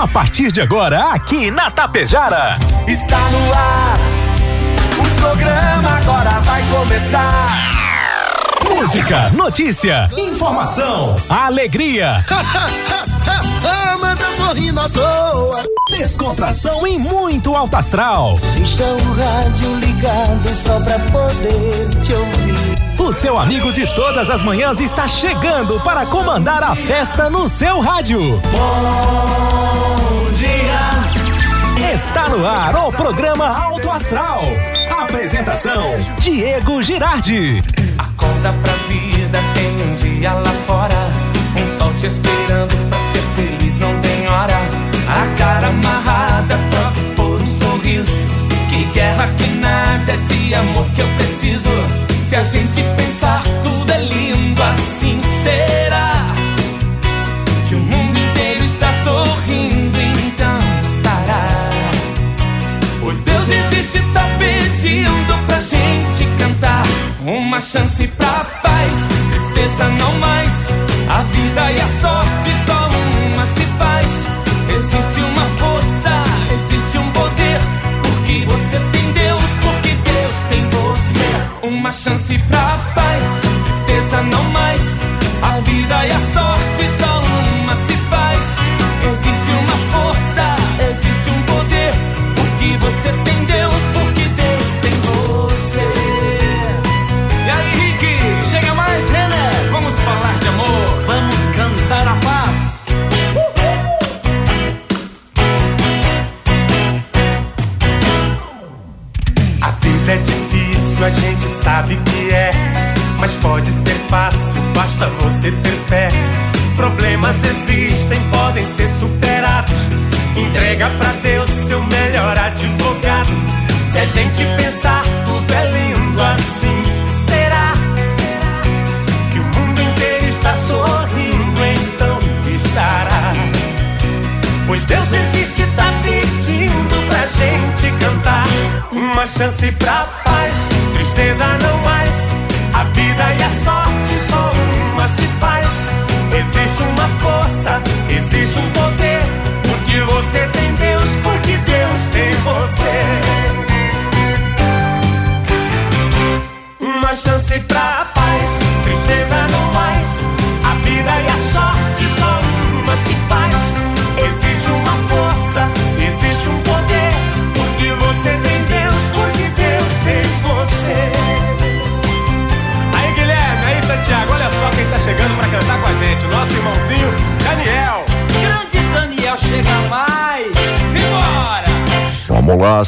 A partir de agora, aqui na Tapejara. Está no ar. O programa agora vai começar. Música, notícia, informação, alegria. tô rindo à toa. Descontração e muito alto astral. Deixa o rádio ligado só pra poder te ouvir. O seu amigo de todas as manhãs está chegando para comandar a festa no seu rádio. Bom dia. Está no ar o programa Alto Astral. Apresentação: Diego Girardi. Acorda pra vida, tem um dia lá fora. Um sol te esperando pra ser feliz, A cara amarrada, troca por um sorriso. Que guerra, que nada de amor que eu preciso. Se a gente pensar, tudo é lindo, assim será. Que o mundo inteiro está sorrindo, então estará. Pois Deus existe, tá pedindo pra gente cantar. Uma chance pra paz, tristeza não mais. A vida e a sorte Uma chance pra paz, tristeza não mais. A vida e a sorte só uma se faz. Existe uma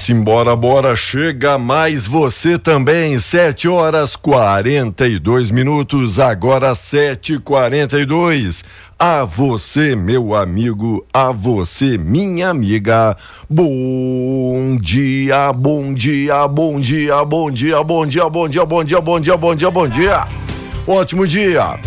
simbora, bora, chega mais você também, sete horas quarenta e dois minutos, agora sete quarenta e dois. A você, meu amigo, a você, minha amiga, bom dia, bom dia, bom dia, bom dia, bom dia, bom dia, bom dia, bom dia, bom dia, bom dia. Ótimo dia.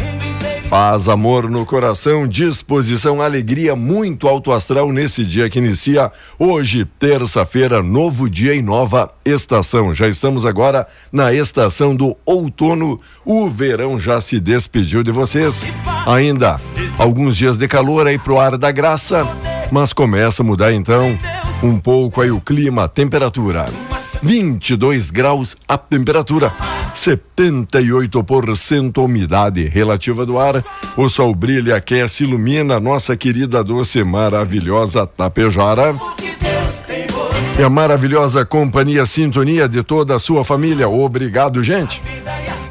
Paz, amor no coração, disposição, alegria, muito alto astral nesse dia que inicia hoje, terça-feira, novo dia e nova estação. Já estamos agora na estação do outono. O verão já se despediu de vocês. Ainda alguns dias de calor aí pro ar da graça, mas começa a mudar então um pouco aí o clima, a temperatura. 22 graus a temperatura, 78% umidade relativa do ar. O sol brilha, aquece, ilumina nossa querida doce maravilhosa Tapejara. E a maravilhosa companhia Sintonia de toda a sua família. Obrigado, gente.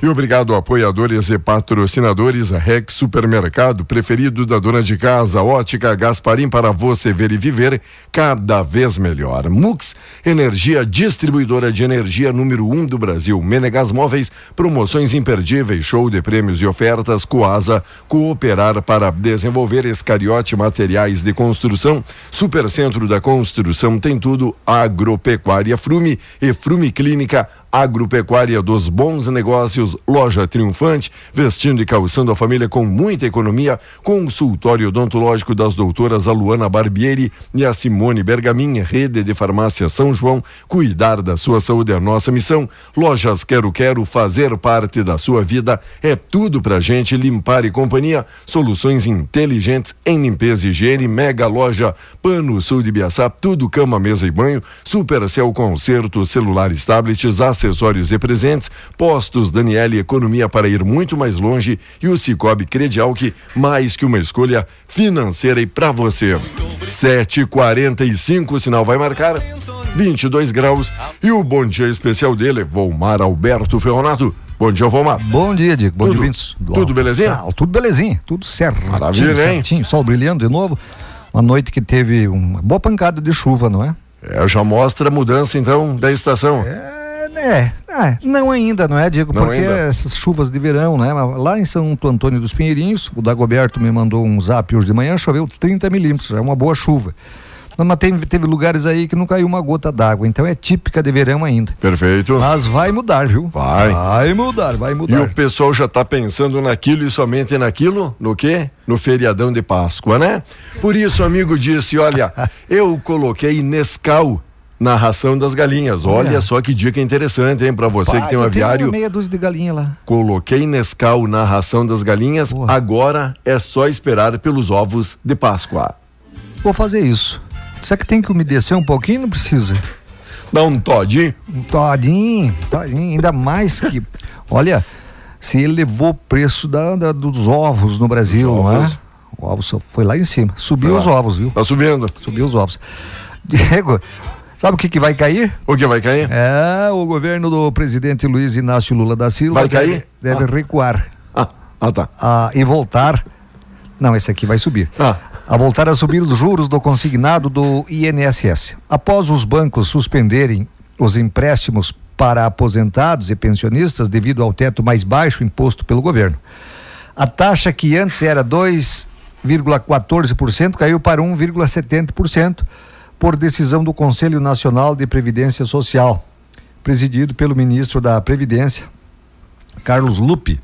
E obrigado, apoiadores e patrocinadores, Rex Supermercado, preferido da dona de casa, Ótica Gasparim, para você ver e viver cada vez melhor. Mux, energia distribuidora de energia número um do Brasil. Menegas Móveis, promoções imperdíveis, show de prêmios e ofertas. Coasa, cooperar para desenvolver Escariote Materiais de Construção. Supercentro da Construção tem tudo. Agropecuária Frume e Frume Clínica Agropecuária dos Bons Negócios Loja triunfante, vestindo e calçando a família com muita economia. Consultório odontológico das doutoras Aluana Barbieri e a Simone Bergamin, rede de farmácia São João. Cuidar da sua saúde é a nossa missão. Lojas Quero Quero, fazer parte da sua vida é tudo pra gente. Limpar e companhia, soluções inteligentes em limpeza e higiene. Mega loja Pano Sul de Biaçá, tudo cama, mesa e banho. Supercel Concerto, celulares, tablets, acessórios e presentes. Postos Daniele, economia para ir muito mais longe. E o Cicobi Credial, que mais que uma escolha financeira e para você. 7h45, o sinal vai marcar 22 graus. E o bom dia especial dele, Volmar Alberto Ferronato. Bom dia, Volmar. Bom dia, Diego. Bom Tudo- dia, Vintes. Do tudo belezinha? Astral. Tudo belezinha, tudo certo. Maravilha, hein? certinho. Sol brilhando de novo. Uma noite que teve uma boa pancada de chuva, não é? É, já mostra a mudança então da estação. É, né? É, não ainda, não é, Diego? Não Porque ainda. essas chuvas de verão, né? Lá em São Antônio dos Pinheirinhos, o Dagoberto me mandou um zap hoje de manhã, choveu 30 milímetros, é uma boa chuva. Mas teve, teve lugares aí que não caiu uma gota d'água, então é típica de verão ainda. Perfeito. Mas vai mudar, viu? Vai. Vai mudar, vai E mudar. o pessoal já está pensando naquilo e somente naquilo? No quê? No feriadão de Páscoa, né? Por isso, o amigo disse: olha, eu coloquei Nescau na ração das galinhas. Olha, Olha. só que dica interessante, hein? Para você que tem um tem aviário. meia dúzia de galinha lá. Coloquei Nescau na ração das galinhas. Boa. Agora é só esperar pelos ovos de Páscoa. Vou fazer isso. Será que tem que umedecer um pouquinho? Não precisa. Dá um Todd. Um todinho, todinho, ainda mais que. Olha, se elevou o preço da, da- dos ovos no Brasil, Os não é? ovos. O ovo foi lá em cima. Subiu Foi os ovos, viu? Tá subindo. Subiu os ovos. Diego, sabe o que, que vai cair? O que vai cair? É, o governo do presidente Luiz Inácio Lula da Silva Vai deve, cair? deve Ah. recuar Ah, ah tá. ah, e voltar. Não, esse aqui vai subir. Ah. A voltar a subir os juros do consignado do INSS. Após os bancos suspenderem os empréstimos para aposentados e pensionistas devido ao teto mais baixo imposto pelo governo. A taxa que antes era 2,14% caiu para 1,70% por decisão do Conselho Nacional de Previdência Social, presidido pelo ministro da Previdência, Carlos Lupe.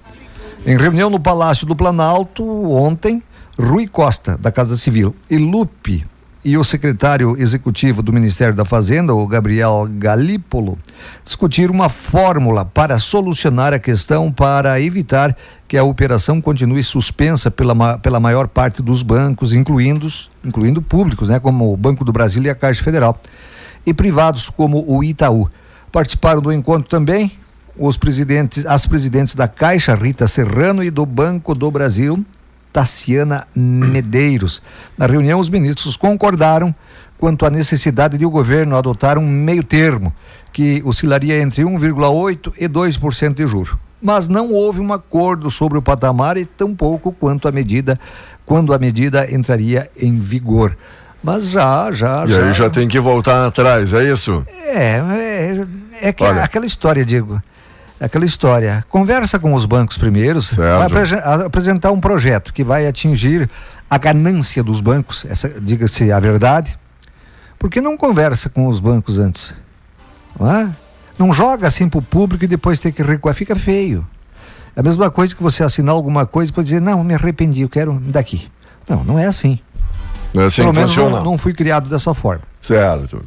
Em reunião no Palácio do Planalto ontem, Rui Costa, da Casa Civil, e Lupe e o secretário executivo do Ministério da Fazenda, o Gabriel Galípolo, discutiram uma fórmula para solucionar a questão para evitar que a operação continue suspensa pela, pela maior parte dos bancos, incluindo, incluindo públicos, né, como o Banco do Brasil e a Caixa Federal, e privados como o Itaú. Participaram do encontro também os presidentes, as presidentes da Caixa, Rita Serrano, e do Banco do Brasil, Taciana Medeiros. Na reunião, os ministros concordaram quanto à necessidade de o governo adotar um meio termo, que oscilaria entre 1,8% e 2% de juro. Mas não houve um acordo sobre o patamar e tampouco quanto à medida, quando a medida entraria em vigor. Mas já, já, E aí já tem que voltar atrás, é isso? é, é, é que aquela história, Diego. Aquela história. Conversa com os bancos primeiros. Certo. Vai apresentar um projeto que vai atingir a ganância dos bancos, essa, diga-se a verdade. Por que não conversa com os bancos antes? Não, é? não joga assim pro público e depois tem que recuar. Fica feio. É a mesma coisa que você assinar alguma coisa e depois dizer, não, me arrependi, eu quero daqui. Não, não é assim. Não é assim Pelo que menos funciona. não, não fui criado dessa forma. Certo.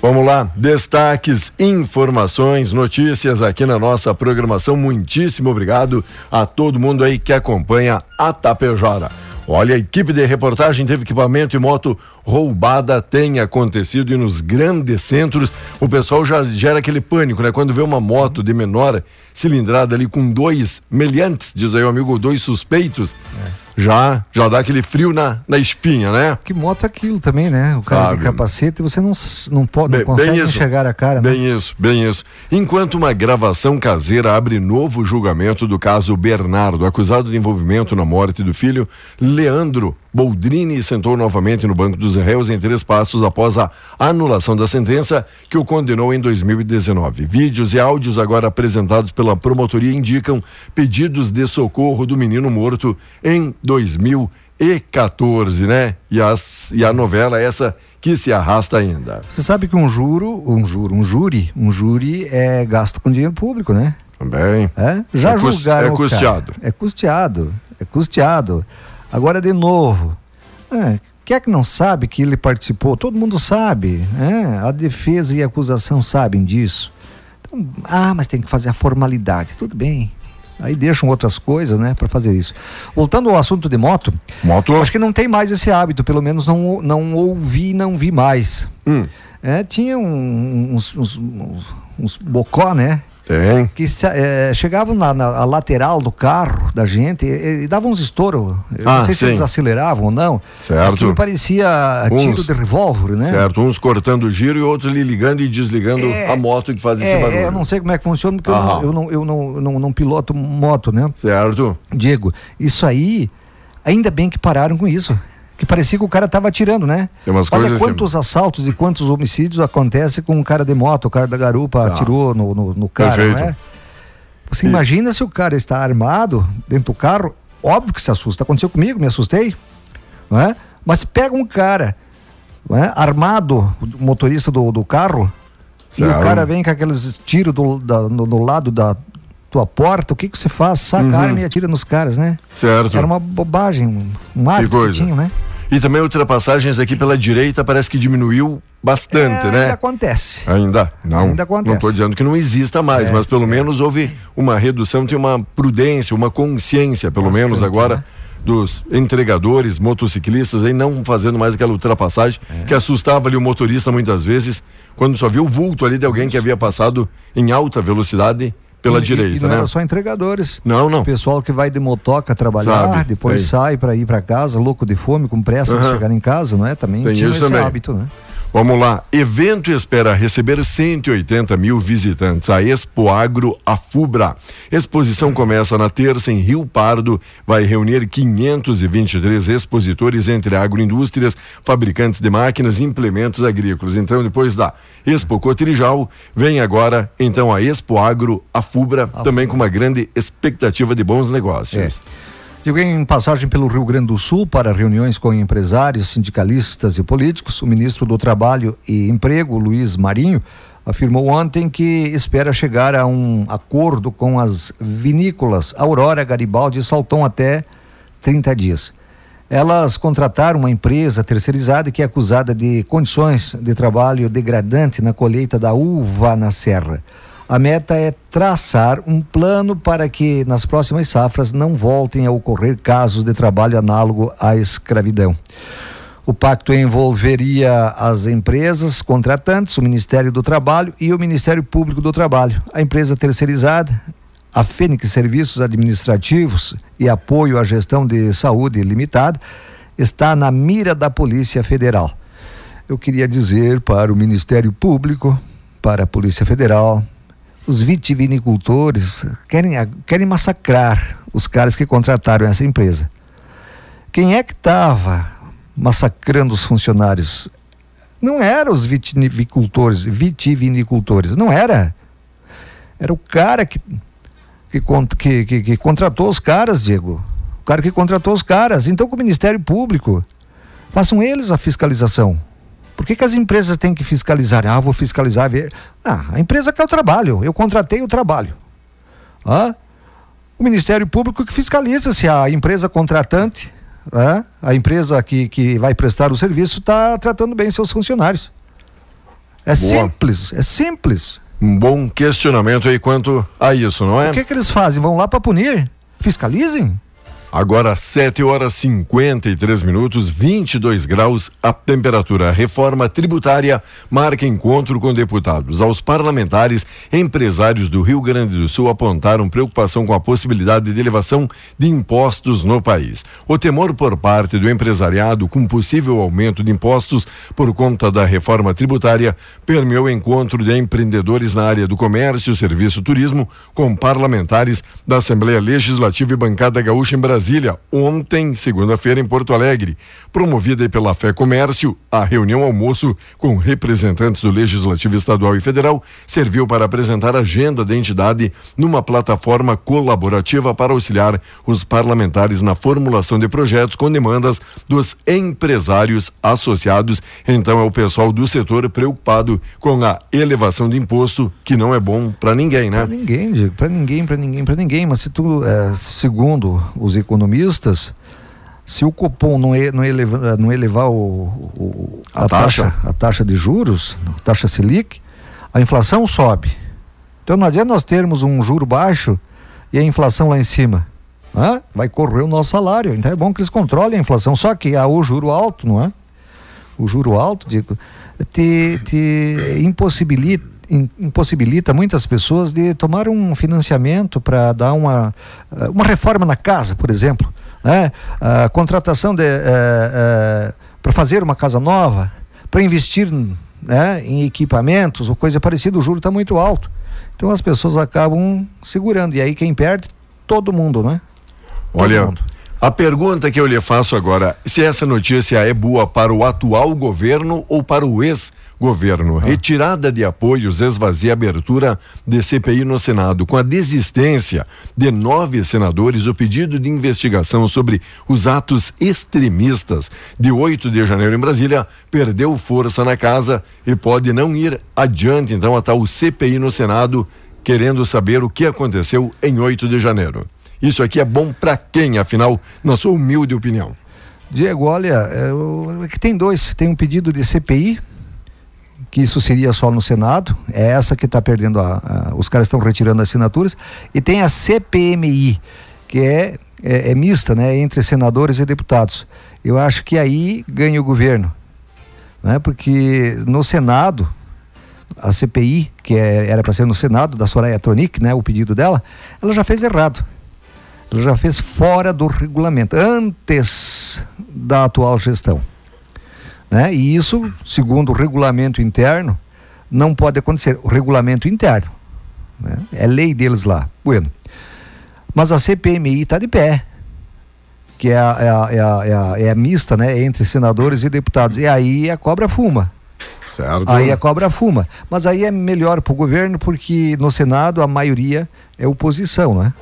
Vamos lá, destaques, informações, notícias aqui na nossa programação. Muitíssimo obrigado a todo mundo aí que acompanha a Tapejara. Olha, a equipe de reportagem teve equipamento e moto roubada, tem acontecido e nos grandes centros o pessoal já gera aquele pânico, né? Quando vê uma moto de menor cilindrada ali com dois meliantes, diz aí o amigo, dois suspeitos, já já dá aquele frio na, na espinha, né? Que moto é aquilo também, né? O cara Sabe. de capacete, você não, não pode, não Bem- consegue bem enxergar a cara, né? Bem isso, bem isso. Enquanto uma gravação caseira abre novo julgamento do caso Bernardo, acusado de envolvimento na morte do filho, Leandro Boldrini sentou novamente no banco dos réus em três passos após a anulação da sentença que o condenou em 2019. Vídeos e áudios agora apresentados pela promotoria indicam pedidos de socorro do menino morto em 2014, né? E, as, e a novela é essa que se arrasta ainda. Você sabe que um juro, um juro, um júri, um júri é gasto com dinheiro público, né? Também. É? Já É julgaram. é custeado. É custeado. É custeado. Agora, de novo. É, quem é que não sabe que ele participou? Todo mundo sabe. é, A defesa e a acusação sabem disso. Então, ah, mas tem que fazer a formalidade. Tudo bem. Aí deixam outras coisas, né, para fazer isso. Voltando ao assunto de moto, Moto. acho que não tem mais esse hábito, pelo menos não, não ouvi, não vi mais. Hum, É, tinha um- uns, uns, uns, uns bocó, né? Tem. que se- eh, chegavam na, na- lateral do carro da gente e, e davam uns estouros. Eu Ah, não sei se sim. eles aceleravam ou não. Certo. Aquilo parecia tiro Uns- de revólver, né? Certo, uns cortando o giro e outros lhe ligando e desligando É, a moto que faz esse É, barulho. é, eu não sei como é que funciona, porque eu, Aham. não, eu, não, eu, não, eu não, não piloto moto, né? Certo. Diego, isso aí, ainda bem que pararam com isso. Que parecia que o cara estava atirando, né? Tem umas Olha quantos assaltos e quantos homicídios acontecem com um cara de moto, o cara da garupa Tá. atirou no, no, no cara, Perfeito. não é? Você imagina se o cara está armado dentro do carro, óbvio que se assusta. Aconteceu comigo, me assustei, não é? Mas pega um cara é? armado, o motorista do, do carro, e o cara vem com aqueles tiros do, da- no, no lado da tua porta, o que que você faz? Saca Uhum. a arma e atira nos caras, né? Certo. Era uma bobagem, um, um hábito que, coisa. tinham, né? E também ultrapassagens aqui pela direita parece que diminuiu bastante, É, né? Ainda acontece. Ainda? Não. Ainda acontece. Não estou dizendo que não exista mais, É, mas pelo menos houve uma redução, tem uma prudência, uma consciência, pelo Bastante, menos agora, né? dos entregadores, motociclistas aí não fazendo mais aquela ultrapassagem É. que assustava ali o motorista muitas vezes, quando só viu o vulto ali de alguém que havia passado em alta velocidade pela E- direita, e não né? era só entregadores. Não, não. O pessoal que vai de motoca trabalhar, Sabe, depois tem. sai para ir para casa, louco de fome, com pressa de Aham. chegar em casa, não é? Também Tem tinha isso esse também. hábito, né? Vamos lá. Evento espera receber 180 mil visitantes. A Expo Agro Afubra. Exposição começa na terça em Rio Pardo. Vai reunir 523 expositores entre agroindústrias, fabricantes de máquinas e implementos agrícolas. Então, depois da Expo Cotrijal, vem agora então a Expo Agro Afubra, também com uma grande expectativa de bons negócios. Digo, em passagem pelo Rio Grande do Sul para reuniões com empresários, sindicalistas e políticos, o ministro do Trabalho e Emprego, Luiz Marinho, afirmou ontem que espera chegar a um acordo com as vinícolas Aurora, Garibaldi e Salton até 30 dias. Elas contrataram uma empresa terceirizada que é acusada de condições de trabalho degradante na colheita da uva na serra. A meta é traçar um plano para que nas próximas safras não voltem a ocorrer casos de trabalho análogo à escravidão. O pacto envolveria as empresas contratantes, o Ministério do Trabalho e o Ministério Público do Trabalho. A empresa terceirizada, a Fênix Serviços Administrativos e Apoio à Gestão de Saúde Limitada, está na mira da Polícia Federal. Eu queria dizer para o Ministério Público, para a Polícia Federal, os vitivinicultores querem, querem massacrar os caras que contrataram essa empresa. Quem é que estava massacrando os funcionários? Não eram os vitivinicultores, vitivinicultores, não era. Era o cara que, que, que, que, que contratou os caras, Diego. O cara que contratou os caras. Então, com o Ministério Público, façam eles a fiscalização. Por que, que as empresas têm que fiscalizar? Ah, vou fiscalizar. Ver. Ah, a empresa quer o trabalho. Eu contratei o trabalho. Ah, o Ministério Público que fiscaliza se a empresa contratante, ah, a empresa que, que vai prestar o serviço, está tratando bem seus funcionários. É simples, é simples. Um bom questionamento aí quanto a isso, não é? O que, que eles fazem? Vão lá para punir? Fiscalizem? Agora 7 horas 53 minutos, 22 graus a temperatura. A reforma tributária marca encontro com deputados. Aos parlamentares, empresários do Rio Grande do Sul apontaram preocupação com a possibilidade de elevação de impostos no país. O temor por parte do empresariado com possível aumento de impostos por conta da reforma tributária permeou o encontro de empreendedores na área do comércio, serviço, turismo com parlamentares da Assembleia Legislativa e Bancada Gaúcha em Brasília. Brasília, ontem, segunda-feira, em Porto Alegre. Promovida pela Fé Comércio, a reunião almoço com representantes do Legislativo Estadual e Federal serviu para apresentar a agenda da entidade numa plataforma colaborativa para auxiliar os parlamentares na formulação de projetos com demandas dos empresários associados. Então, é o pessoal do setor preocupado com a elevação de imposto, que não é bom para ninguém, né? Para ninguém, Diego, para ninguém, para ninguém, para ninguém. Mas se tu, é, segundo os se o Copom não, não, eleva, não elevar o, o a, a taxa. taxa. a taxa de juros, a taxa Selic, a inflação sobe. Então não adianta nós termos um juro baixo e a inflação lá em cima. Hã? Vai correr o nosso salário. Então é bom que eles controlem a inflação. Só que há o juro alto, não é? O juro alto, digo, te, te impossibilita impossibilita muitas pessoas de tomar um financiamento para dar uma, eh, uma reforma na casa, por exemplo. Né? A contratação de, é, é, para fazer uma casa nova, para investir né, em equipamentos ou coisa parecida, o juro está muito alto. Então as pessoas acabam segurando. E aí quem perde? Todo mundo, né? Todo Olha, mundo. A pergunta que eu lhe faço agora, se essa notícia é boa para o atual governo ou para o ex-governo? Governo, ah. retirada de apoios esvazia a abertura de CPI no Senado. Com a desistência de nove senadores, o pedido de investigação sobre os atos extremistas de 8 de janeiro em Brasília perdeu força na casa e pode não ir adiante, então, a tal CPI no Senado, querendo saber o que aconteceu em 8 de janeiro. Isso aqui é bom para quem, afinal, na sua humilde opinião? Diego, olha, é, é que tem dois. Tem um pedido de CPI que isso seria só no Senado, é essa que está perdendo, a, a, os caras estão retirando assinaturas, e tem a CPMI, que é, é, é, mista, né, entre senadores e deputados. Eu acho que aí ganha o governo, né, porque no Senado, a CPI, que é, era para ser no Senado, da Soraya Tronic, né, o pedido dela, ela já fez errado. Ela já fez fora do regulamento, antes da atual gestão. Né? E isso, segundo o regulamento interno, não pode acontecer. O regulamento interno. Né? É lei deles lá. Bueno. Mas a CPMI está de pé. Que é a, é, a, é, a, é, a, é a mista né? entre senadores e deputados. E aí a cobra fuma. Certo. Aí a cobra fuma. Mas aí é melhor para o governo porque no Senado a maioria é oposição, né?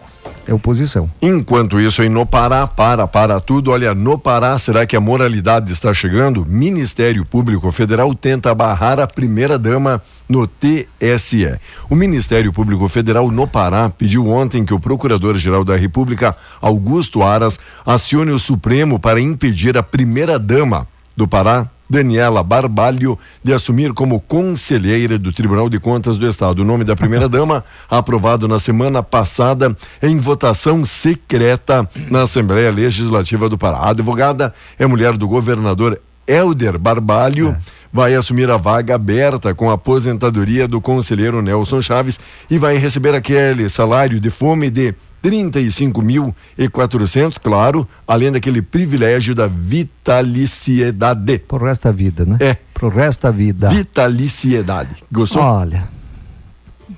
É oposição. Enquanto isso, em no Pará, para, para tudo, olha, no Pará, será que a moralidade está chegando? Ministério Público Federal tenta barrar a primeira-dama no TSE. O Ministério Público Federal no Pará pediu ontem que o Procurador-Geral da República, Augusto Aras, acione o Supremo para impedir a primeira-dama do Pará, Daniela Barbalho de assumir como conselheira do Tribunal de Contas do Estado. O nome da primeira-dama, aprovado na semana passada em votação secreta na Assembleia Legislativa do Pará. A advogada é mulher do governador Helder Barbalho. É. Vai assumir a vaga aberta com a aposentadoria do conselheiro Nelson Chaves e vai receber aquele salário de fome de 35 mil e 400, claro, além daquele privilégio da vitaliciedade. Pro resto da vida, né? É. Pro resto da vida. Vitaliciedade. Gostou? Olha,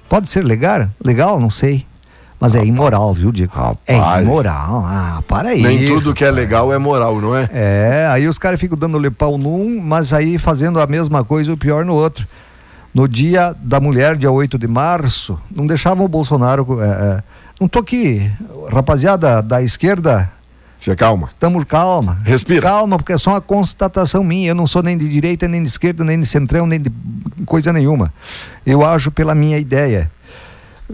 pode ser legal? Legal, não sei. Mas é imoral, viu, Diego? É Rapaz. É imoral. Ah, para aí. Nem tudo que é legal é moral, não é? É, aí os caras ficam dando pau num, mas aí fazendo a mesma coisa o pior no outro. No dia da mulher, dia 8 de março, não deixavam o Bolsonaro. É, é, não tô aqui, rapaziada da esquerda. Você calma. Estamos calma. Respira. Calma, porque é só uma constatação minha. Eu não sou nem de direita, nem de esquerda, nem de centrão, nem de coisa nenhuma. Eu ajo pela minha ideia.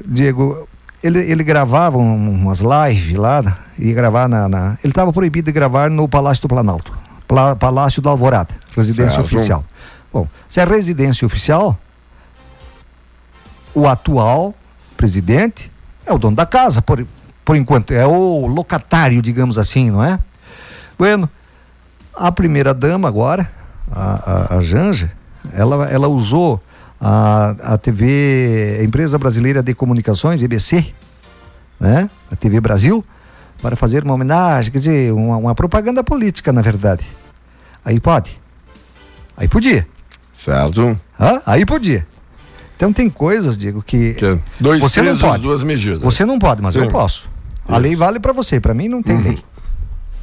Diego, ele, ele gravava umas lives lá, ia gravar na. na ele estava proibido de gravar no Palácio do Planalto, Palácio do Alvorada, residência certo. oficial. Bom, se é residência oficial, o atual presidente é o dono da casa, por, por enquanto, é o locatário, digamos assim, não é? Bueno, a primeira dama agora, a, a, a Janja, ela, ela usou a, a TV, a Empresa Brasileira de Comunicações, EBC, né? a TV Brasil, para fazer uma homenagem, quer dizer, uma, uma propaganda política, na verdade. Aí pode? Aí podia. Certo. Hã? Aí podia. Então tem coisas, digo, que, que dois você não pode. duas medidas. Você não pode, mas Sim. eu posso. A lei vale para você, para mim não tem uhum. lei.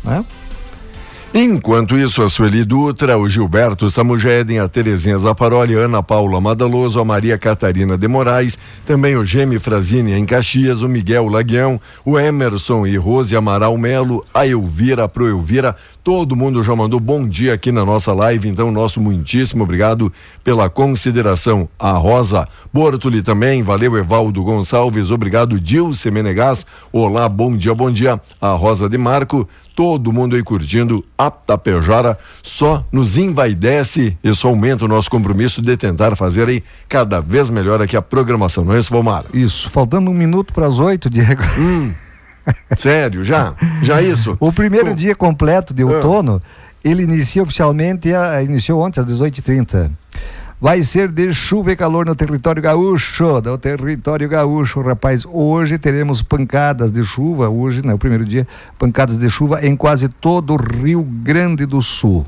né? Enquanto isso, a Sueli Dutra, o Gilberto Samugeden, a Terezinha Zaparoli, Ana Paula Madaloso, a Maria Catarina de Moraes, também o Geme Frazini em Caxias, o Miguel Laguião, o Emerson e Rose Amaral Melo, a Elvira Pro Elvira, todo mundo já mandou bom dia aqui na nossa live, então nosso muitíssimo obrigado pela consideração. A Rosa Bortoli também, valeu Evaldo Gonçalves, obrigado Dilce Menegas, olá, bom dia, bom dia. A Rosa de Marco, todo mundo aí curtindo a Tapejara, só nos envaidece, isso aumenta o nosso compromisso de tentar fazer aí cada vez melhor aqui a programação, não é isso, Valmar? Isso, faltando um minuto para as oito, Diego. Hum, sério, já? Já isso? O primeiro dia completo de Ah. outono, ele inicia oficialmente, a- iniciou ontem às 18h30. Vai ser de chuva e calor no território gaúcho, no território gaúcho, rapaz. Hoje teremos pancadas de chuva, hoje, né, o primeiro dia, pancadas de chuva em quase todo o Rio Grande do Sul.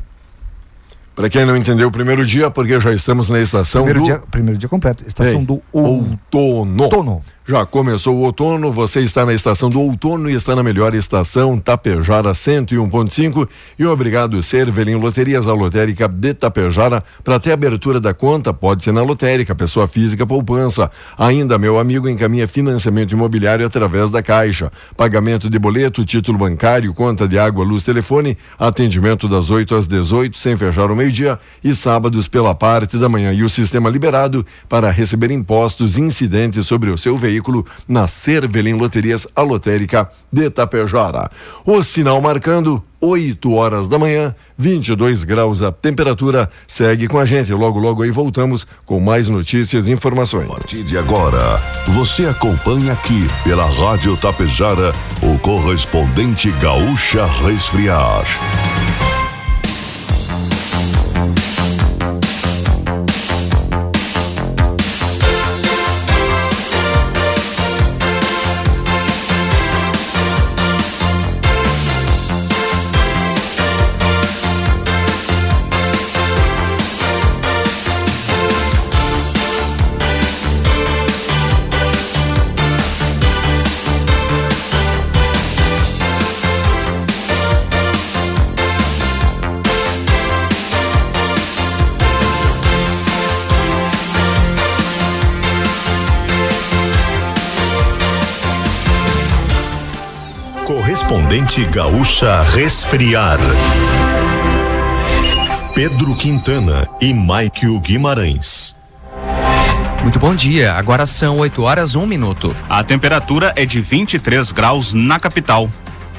Para quem não entendeu o primeiro dia, porque já estamos na estação Primeiro do dia, primeiro dia completo, estação Ei, do outono. outono. Já começou o outono, você está na estação do outono e está na melhor estação, Tapejara 101.5. E obrigado, Cervelim Loterias, a lotérica de Tapejara. Para ter abertura da conta, pode ser na lotérica, pessoa física poupança. Ainda, meu amigo, encaminha financiamento imobiliário através da Caixa. Pagamento de boleto, título bancário, conta de água, luz, telefone. Atendimento das 8 às 18, sem fechar o meio-dia. E sábados pela parte da manhã. E o sistema liberado para receber impostos incidentes sobre o seu veículo na Cervelim Loterias, a lotérica de Tapejara. O sinal marcando 8 horas da manhã, 22 graus a temperatura. Segue com a gente. Logo, logo aí voltamos com mais notícias e informações. A partir de agora, você acompanha aqui pela Rádio Tapejara o correspondente Gaúcha Resfriar. Correspondente Gaúcha Resfriar. Pedro Quintana e Maikio Guimarães. Muito bom dia, agora são 8 horas 1 minuto. A temperatura é de 23 graus na capital.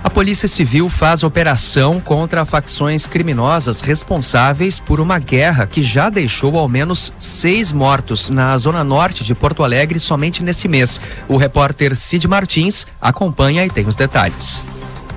A Polícia Civil faz operação contra facções criminosas responsáveis por uma guerra que já deixou ao menos seis mortos na zona norte de Porto Alegre somente nesse mês. O repórter Cid Martins acompanha e tem os detalhes.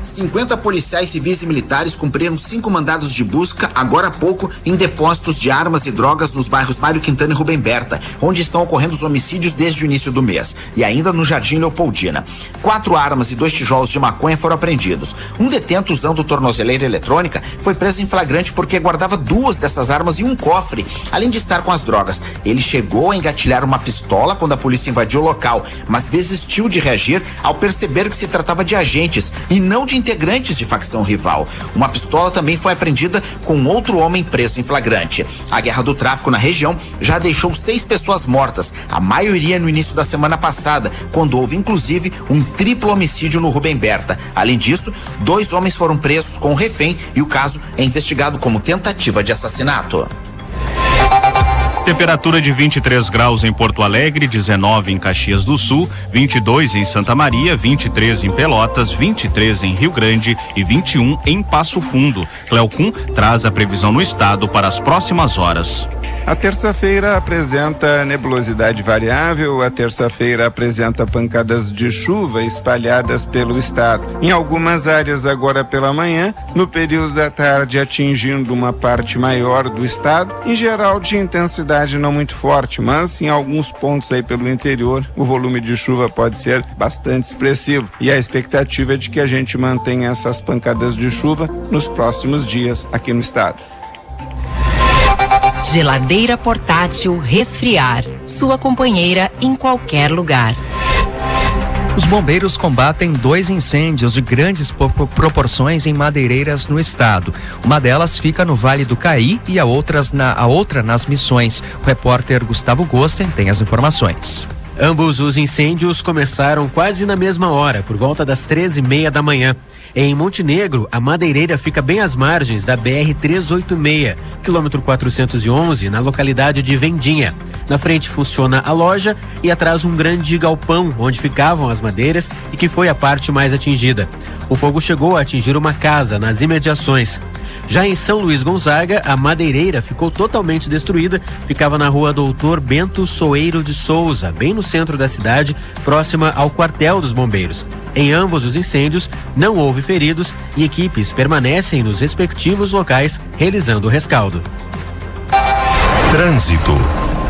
50 policiais civis e militares cumpriram cinco mandados de busca agora há pouco em depósitos de armas e drogas nos bairros Mário Quintana e Rubem Berta, onde estão ocorrendo os homicídios desde o início do mês, e ainda no Jardim Leopoldina. Quatro armas e dois tijolos de maconha foram apreendidos. Um detento usando tornozeleira eletrônica foi preso em flagrante porque guardava duas dessas armas em um cofre, além de estar com as drogas. Ele chegou a engatilhar uma pistola quando a polícia invadiu o local, mas desistiu de reagir ao perceber que se tratava de agentes e não de integrantes de facção rival. Uma pistola também foi apreendida com outro homem preso em flagrante. A guerra do tráfico na região já deixou seis pessoas mortas, a maioria no início da semana passada, quando houve inclusive um triplo homicídio no Rubem Berta. Além disso, dois homens foram presos com refém e o caso é investigado como tentativa de assassinato. Temperatura de 23 graus em Porto Alegre, 19 em Caxias do Sul, 22 em Santa Maria, 23 em Pelotas, 23 em Rio Grande e 21 em Passo Fundo. Cleocum traz a previsão no estado para as próximas horas. A terça-feira apresenta nebulosidade variável, a terça-feira apresenta pancadas de chuva espalhadas pelo estado. Em algumas áreas agora pela manhã, no período da tarde atingindo uma parte maior do estado, em geral de intensidade não muito forte, mas em alguns pontos aí pelo interior, o volume de chuva pode ser bastante expressivo. E a expectativa é de que a gente mantenha essas pancadas de chuva nos próximos dias aqui no estado. Geladeira portátil resfriar. Sua companheira em qualquer lugar. Os bombeiros combatem dois incêndios de grandes proporções em madeireiras no estado. Uma delas fica no Vale do Caí e a, outras na, a outra nas Missões. O repórter Gustavo Gossen tem as informações. Ambos os incêndios começaram quase na mesma hora, por volta das treze e meia da manhã. Em Montenegro, a madeireira fica bem às margens da BR-386, quilômetro 411, na localidade de Vendinha. Na frente funciona a loja e atrás um grande galpão onde ficavam as madeiras e que foi a parte mais atingida. O fogo chegou a atingir uma casa nas imediações. Já em São Luís Gonzaga, a madeireira ficou totalmente destruída. Ficava na rua Doutor Bento Soeiro de Souza, bem no centro da cidade, próxima ao quartel dos bombeiros. Em ambos os incêndios, não houve feridos e equipes permanecem nos respectivos locais realizando o rescaldo. Trânsito.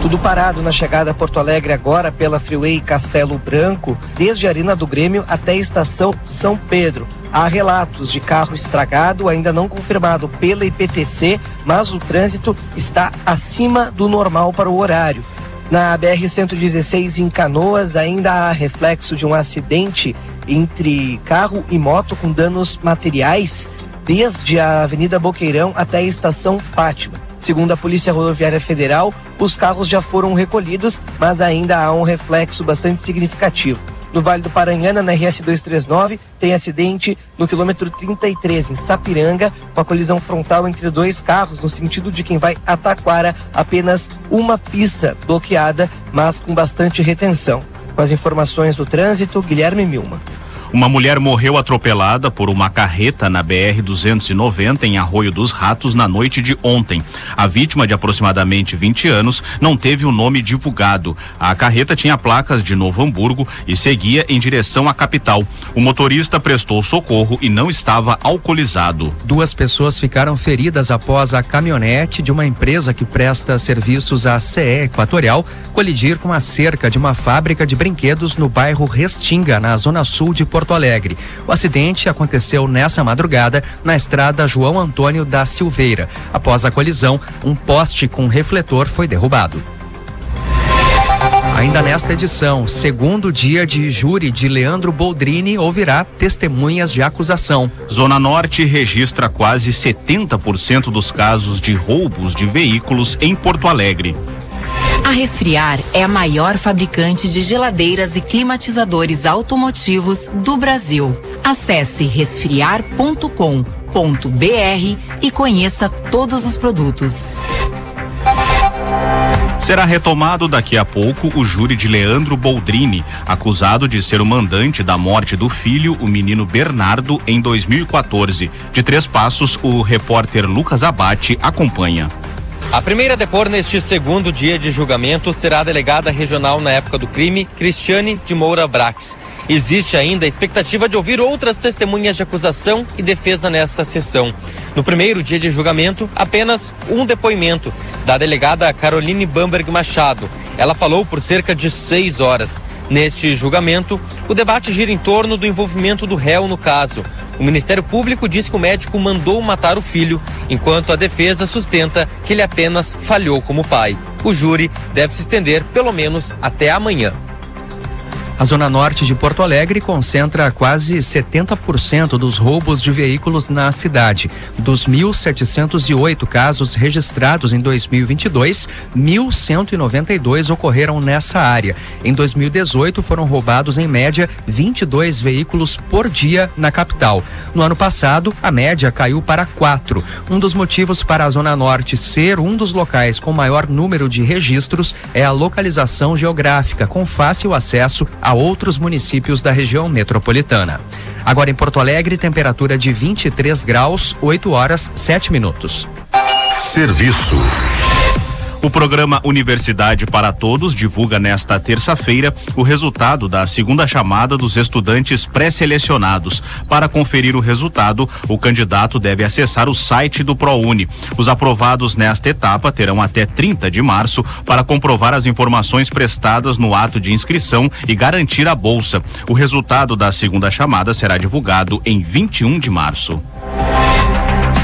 Tudo parado na chegada a Porto Alegre agora pela Freeway Castelo Branco, desde a Arena do Grêmio até a estação São Pedro. Há relatos de carro estragado, ainda não confirmado pela IPTC, mas o trânsito está acima do normal para o horário. Na BR-116 em Canoas, ainda há reflexo de um acidente entre carro e moto com danos materiais, desde a Avenida Boqueirão até a estação Fátima. Segundo a Polícia Rodoviária Federal, os carros já foram recolhidos, mas ainda há um reflexo bastante significativo. No Vale do Paranhana, na RS 239, tem acidente no quilômetro 33, em Sapiranga, com a colisão frontal entre dois carros, no sentido de quem vai a Taquara, apenas uma pista bloqueada, mas com bastante retenção. Com as informações do trânsito, Guilherme Milma. Uma mulher morreu atropelada por uma carreta na BR-290 em Arroio dos Ratos na noite de ontem. A vítima, de aproximadamente 20 anos, não teve o nome divulgado. A carreta tinha placas de Novo Hamburgo e seguia em direção à capital. O motorista prestou socorro e não estava alcoolizado. Duas pessoas ficaram feridas após a caminhonete de uma empresa que presta serviços à CE Equatorial colidir com a cerca de uma fábrica de brinquedos no bairro Restinga, na zona sul de Porto Porto Alegre. O acidente aconteceu nessa madrugada na estrada João Antônio da Silveira. Após a colisão, um poste com refletor foi derrubado. Ainda nesta edição, segundo dia de júri de Leandro Boldrini, ouvirá testemunhas de acusação. Zona Norte registra quase 70% dos casos de roubos de veículos em Porto Alegre. A Resfriar é a maior fabricante de geladeiras e climatizadores automotivos do Brasil. Acesse resfriar.com.br e conheça todos os produtos. Será retomado daqui a pouco o júri de Leandro Boldrini, acusado de ser o mandante da morte do filho, o menino Bernardo, em 2014. De Três Passos, o repórter Lucas Abate acompanha. A primeira a depor neste segundo dia de julgamento será a delegada regional na época do crime, Cristiane de Moura Brax. Existe ainda a expectativa de ouvir outras testemunhas de acusação e defesa nesta sessão. No primeiro dia de julgamento, apenas um depoimento da delegada Caroline Bamberg Machado. Ela falou por cerca de seis horas. Neste julgamento, o debate gira em torno do envolvimento do réu no caso. O Ministério Público diz que o médico mandou matar o filho, enquanto a defesa sustenta que ele apenas falhou como pai. O júri deve se estender pelo menos até amanhã. A Zona Norte de Porto Alegre concentra quase 70% dos roubos de veículos na cidade. Dos 1.708 casos registrados em 2022, 1.192 ocorreram nessa área. Em 2018, foram roubados em média 22 veículos por dia na capital. No ano passado, a média caiu para 4. Um dos motivos para a Zona Norte ser um dos locais com maior número de registros é a localização geográfica, com fácil acesso a outros municípios da região metropolitana. Agora em Porto Alegre, temperatura de 23 graus, 8 horas 7 minutos. Serviço. O programa Universidade para Todos divulga nesta terça-feira o resultado da segunda chamada dos estudantes pré-selecionados. Para conferir o resultado, o candidato deve acessar o site do ProUni. Os aprovados nesta etapa terão até 30 de março para comprovar as informações prestadas no ato de inscrição e garantir a bolsa. O resultado da segunda chamada será divulgado em 21 de março.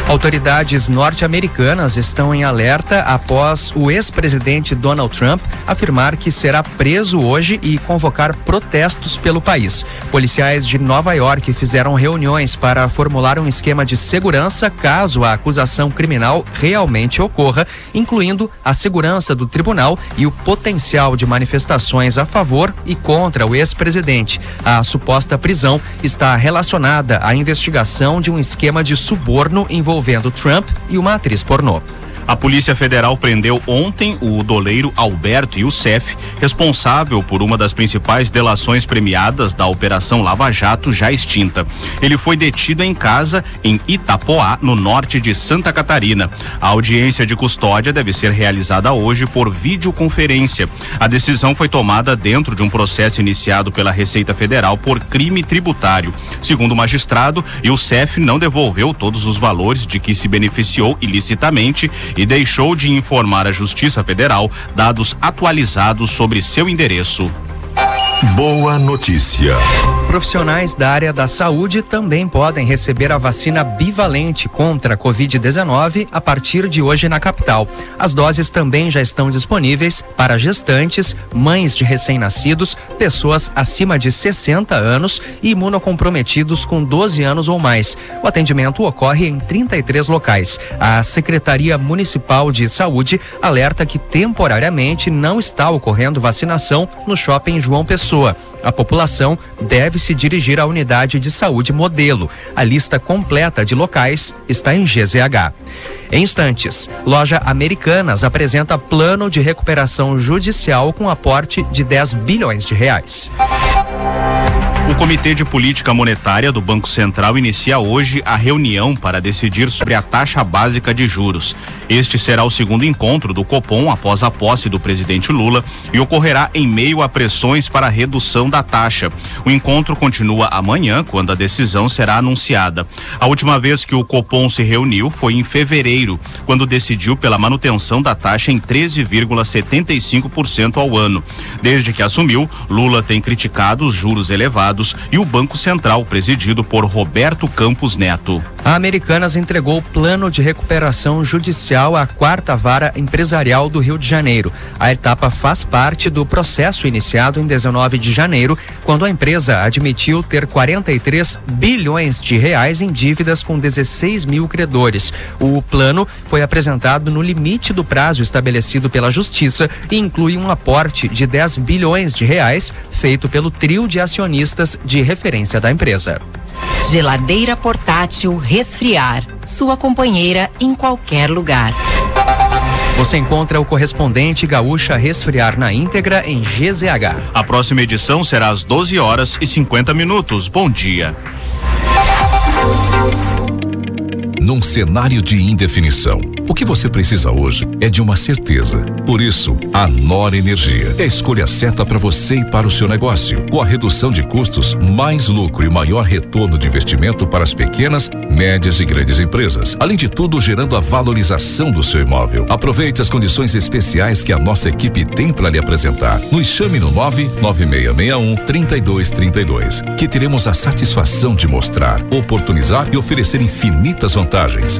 Autoridades norte-americanas estão em alerta após o ex-presidente Donald Trump afirmar que será preso hoje e convocar protestos pelo país. Policiais de Nova York fizeram reuniões para formular um esquema de segurança caso a acusação criminal realmente ocorra, incluindo a segurança do tribunal e o potencial de manifestações a favor e contra o ex-presidente. A suposta prisão está relacionada à investigação de um esquema de suborno envolvendo Trump e uma atriz pornô. A Polícia Federal prendeu ontem o doleiro Alberto Youssef, responsável por uma das principais delações premiadas da Operação Lava Jato já extinta. Ele foi detido em casa em Itapoá, no norte de Santa Catarina. A audiência de custódia deve ser realizada hoje por videoconferência. A decisão foi tomada dentro de um processo iniciado pela Receita Federal por crime tributário. Segundo o magistrado, Youssef não devolveu todos os valores de que se beneficiou ilicitamente e deixou de informar a Justiça Federal dados atualizados sobre seu endereço. Boa notícia. Profissionais da área da saúde também podem receber a vacina bivalente contra a Covid-19 a partir de hoje na capital. As doses também já estão disponíveis para gestantes, mães de recém-nascidos, pessoas acima de 60 anos e imunocomprometidos com 12 anos ou mais. O atendimento ocorre em 33 locais. A Secretaria Municipal de Saúde alerta que temporariamente não está ocorrendo vacinação no shopping João Pessoa. A população deve se dirigir à unidade de saúde modelo. A lista completa de locais está em GZH. Em instantes, loja Americanas apresenta plano de recuperação judicial com aporte de 10 bilhões de reais. O Comitê de Política Monetária do Banco Central inicia hoje a reunião para decidir sobre a taxa básica de juros. Este será o segundo encontro do Copom após a posse do presidente Lula e ocorrerá em meio a pressões para a redução da taxa. O encontro continua amanhã, quando a decisão será anunciada. A última vez que o Copom se reuniu foi em fevereiro, quando decidiu pela manutenção da taxa em 13,75% ao ano. Desde que assumiu, Lula tem criticado os juros elevados e o Banco Central, presidido por Roberto Campos Neto. A Americanas entregou o plano de recuperação judicial à quarta vara empresarial do Rio de Janeiro. A etapa faz parte do processo iniciado em 19 de janeiro, quando a empresa admitiu ter 43 bilhões de reais em dívidas com 16 mil credores. O plano foi apresentado no limite do prazo estabelecido pela Justiça e inclui um aporte de 10 bilhões de reais feito pelo trio de acionistas de referência da empresa. Geladeira portátil resfriar. Sua companheira em qualquer lugar. Você encontra o correspondente Gaúcha Resfriar na íntegra em GZH. A próxima edição será às 12 horas e 50 minutos. Bom dia. Num cenário de indefinição, o que você precisa hoje é de uma certeza. Por isso, a Nor Energia é a escolha certa para você e para o seu negócio. Com a redução de custos, mais lucro e maior retorno de investimento para as pequenas, médias e grandes empresas. Além de tudo, gerando a valorização do seu imóvel. Aproveite as condições especiais que a nossa equipe tem para lhe apresentar. Nos chame no 99661 3232, que teremos a satisfação de mostrar, oportunizar e oferecer infinitas vantagens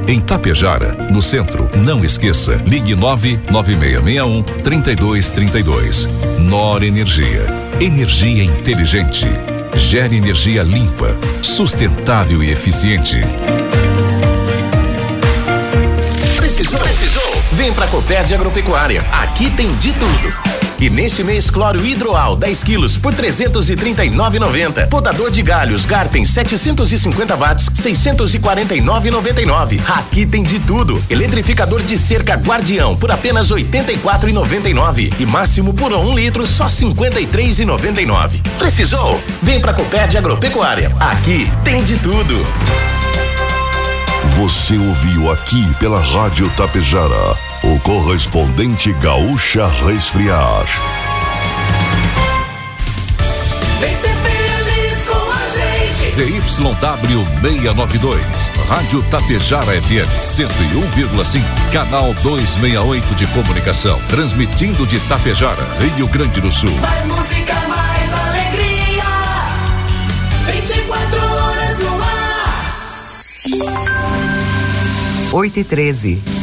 em Tapejara, no centro. Não esqueça, ligue 99661 3232. Nor Energia. Energia inteligente. Gere energia limpa, sustentável e eficiente. Precisou? Precisou? Vem pra Copérdia Agropecuária. Aqui tem de tudo. E neste mês, cloro hidroal 10 quilos por 339,90. Podador de galhos Garten 750 watts 649,99. Aqui tem de tudo. Eletrificador de cerca Guardião por apenas 84,99 e máximo por um litro só 53,99. Precisou? Vem pra Copérdia Agropecuária. Aqui tem de tudo. Você ouviu aqui pela Rádio Tapejara o correspondente Gaúcha Resfriar. Vem ser feliz com a gente. ZYW 692, Rádio Tapejara FM 101,5, canal 268 de comunicação, transmitindo de Tapejara, Rio Grande do Sul. Mais música, mais alegria. 24 horas no ar. 8 e 13.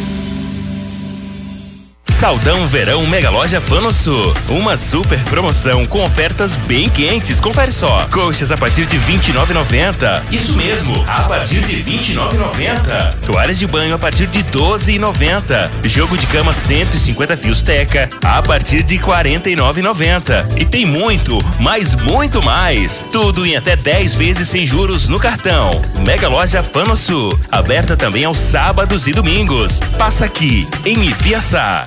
Saldão Verão Mega Loja Panosul. Uma super promoção com ofertas bem quentes. Confere só. Coxas a partir de 29,90. Isso mesmo, a partir de 29,90. Toalhas de banho a partir de 12,90. Jogo de cama 150 fios Teca a partir de 49,90. E tem muito, mas muito mais. Tudo em até 10 vezes sem juros no cartão. Mega Loja Panosul. Aberta também aos sábados e domingos. Passa aqui em Ipiaçá.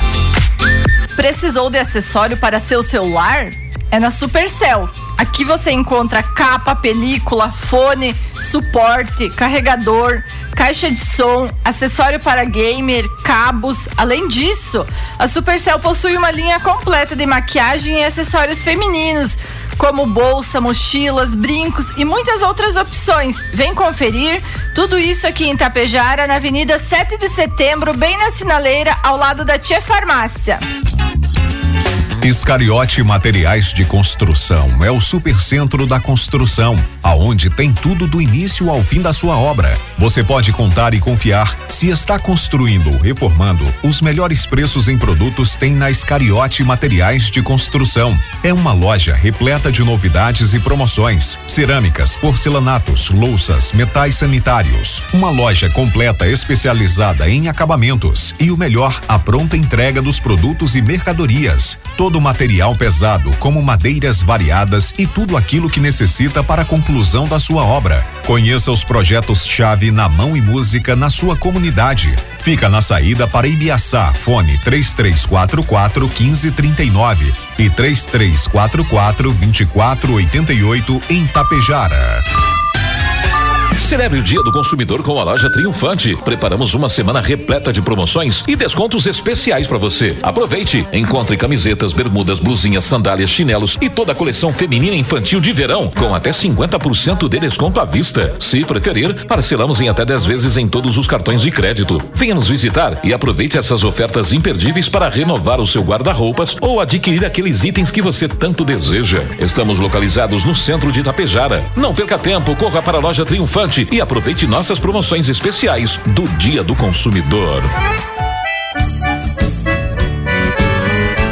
Precisou de acessório para seu celular? É na Supercell. Aqui você encontra capa, película, fone, suporte, carregador, caixa de som, acessório para gamer, cabos. Além disso, a Supercell possui uma linha completa de maquiagem e acessórios femininos, como bolsa, mochilas, brincos e muitas outras opções. Vem conferir tudo isso aqui em Tapejara, na Avenida 7 de Setembro, bem na sinaleira, ao lado da Tia Farmácia. Iscariote Materiais de Construção é o supercentro da construção, aonde tem tudo do início ao fim da sua obra. Você pode contar e confiar se está construindo ou reformando. Os melhores preços em produtos tem na Iscariote Materiais de Construção. É uma loja repleta de novidades e promoções: cerâmicas, porcelanatos, louças, metais sanitários. Uma loja completa especializada em acabamentos e o melhor, a pronta entrega dos produtos e mercadorias. Todo material pesado, como madeiras variadas e tudo aquilo que necessita para a conclusão da sua obra. Conheça os projetos-chave na mão e música na sua comunidade. Fica na saída para Ibiaçá, fone 3344 1539 e 3344 2488 em Tapejara. Celebre o Dia do Consumidor com a loja Triunfante. Preparamos uma semana repleta de promoções e descontos especiais para você. Aproveite! Encontre camisetas, bermudas, blusinhas, sandálias, chinelos e toda a coleção feminina e infantil de verão com até 50% de desconto à vista. Se preferir, parcelamos em até 10 vezes em todos os cartões de crédito. Venha nos visitar e aproveite essas ofertas imperdíveis para renovar o seu guarda-roupas ou adquirir aqueles itens que você tanto deseja. Estamos localizados no centro de Itapejara. Não perca tempo, corra para a loja Triunfante e aproveite nossas promoções especiais do Dia do Consumidor.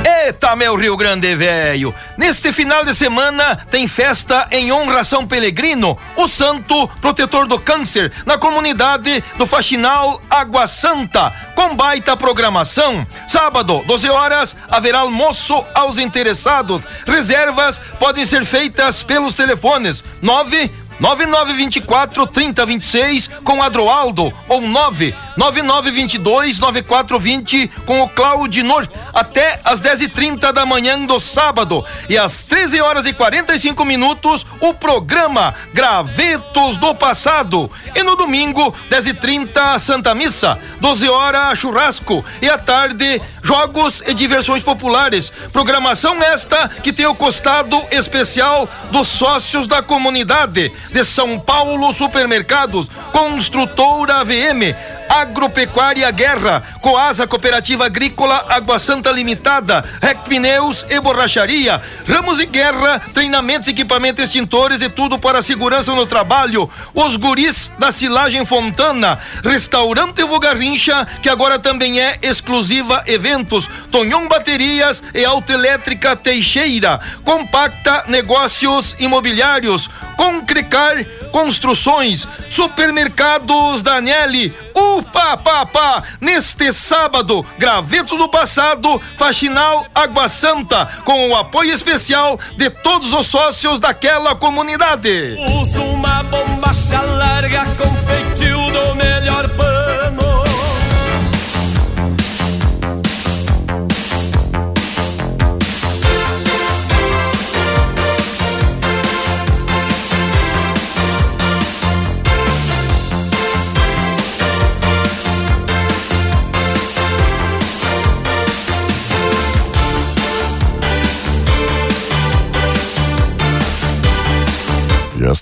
Eita, meu Rio Grande velho! Neste final de semana tem festa em honra a São Pelegrino, o santo protetor do câncer, na comunidade do Faxinal Água Santa, com baita programação. Sábado, 12 horas, haverá almoço aos interessados. Reservas podem ser feitas pelos telefones 9 9924 3026 com Adroaldo ou 99922 9420 com o Claudinor até às 10h30 da manhã do sábado. E às 13 horas e 45 minutos o programa Gravetos do Passado. E no domingo 10h30 Santa Missa. 12 horas churrasco. E à tarde jogos e diversões populares. Programação esta que tem o costado especial dos sócios da comunidade de São Paulo Supermercados, Construtora VM, Agropecuária Guerra, Coasa Cooperativa Agrícola Água Santa Limitada, Rec Pneus e Borracharia, Ramos e Guerra, treinamentos, equipamentos, extintores e tudo para a segurança no trabalho. Os guris da Silagem Fontana, Restaurante Vogarrincha, que agora também é exclusiva eventos, Tonhão Baterias e Autoelétrica Teixeira, Compacta Negócios Imobiliários, Concrecar Construções, Supermercados Daniele, Ufa, pá, pá, neste sábado, Graveto do Passado, Faxinal Água Santa, com o apoio especial de todos os sócios daquela comunidade. Uso uma bombacha larga com feitio do melhor pano.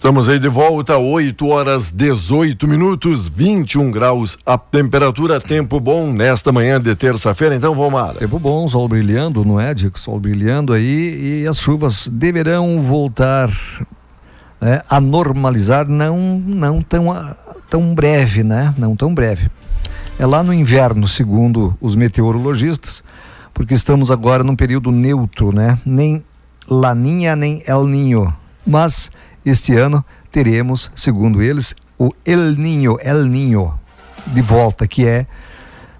Estamos aí de volta, 8 horas 18 minutos, 21 graus a temperatura, tempo bom nesta manhã de terça-feira, então vamos lá. Tempo bom, sol brilhando, não é, Dico? Sol brilhando aí e as chuvas deverão voltar né, a normalizar, não, não tão, tão breve, né? Não tão breve. É lá no inverno, segundo os meteorologistas, porque estamos agora num período neutro, né? Nem Laninha nem El Ninho. Mas este ano teremos, segundo eles, o El Ninho, El Ninho de volta, que é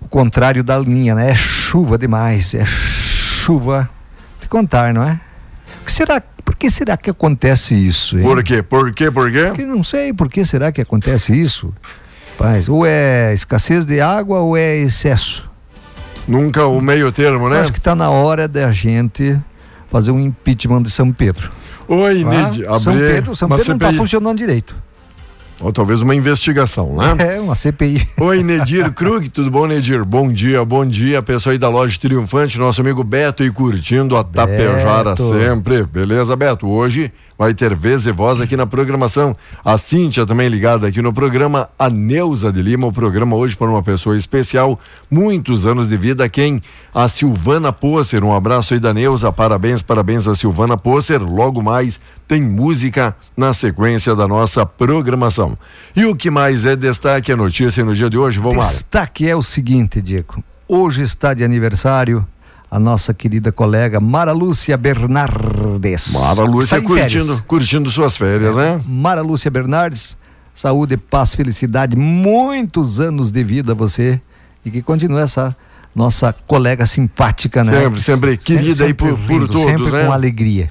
o contrário da linha, né? É chuva demais, é chuva de contar, não é? O que será, por que será que acontece isso? Hein? Por quê? Por quê? Por quê? Porque não sei por que será que acontece isso. Paz, ou é escassez de água ou é excesso. Nunca o meio termo, né? Acho que está na hora da gente fazer um impeachment de São Pedro. Oi, Tá? Nid, São Pedro, São Pedro não está funcionando direito. Ou talvez uma investigação, né? É, uma CPI. Oi, Nedir Krug, tudo bom, Nedir? Bom dia, bom dia, pessoal aí da loja Triunfante, nosso amigo Beto aí curtindo a Tapejara sempre. Beleza, Beto? Hoje vai ter vez e voz aqui na programação. A Cíntia também ligada aqui no programa. A Neuza de Lima, o programa hoje para uma pessoa especial. Muitos anos de vida. Quem? A Silvana Posser. Um abraço aí da Neuza. Parabéns, parabéns a Silvana Posser. Logo mais tem música na sequência da nossa programação. E o que mais é destaque, a notícia no dia de hoje? Vamos lá. Destaque é o seguinte, Diego. Hoje está de aniversário a nossa querida colega Mara Lúcia Bernardes. Mara Lúcia férias. curtindo, curtindo suas férias, né? Mara Lúcia Bernardes, saúde, paz, felicidade, muitos anos de vida a você e que continue essa nossa colega simpática, né? Sempre, sempre querida aí por- por todos, sempre né? com alegria.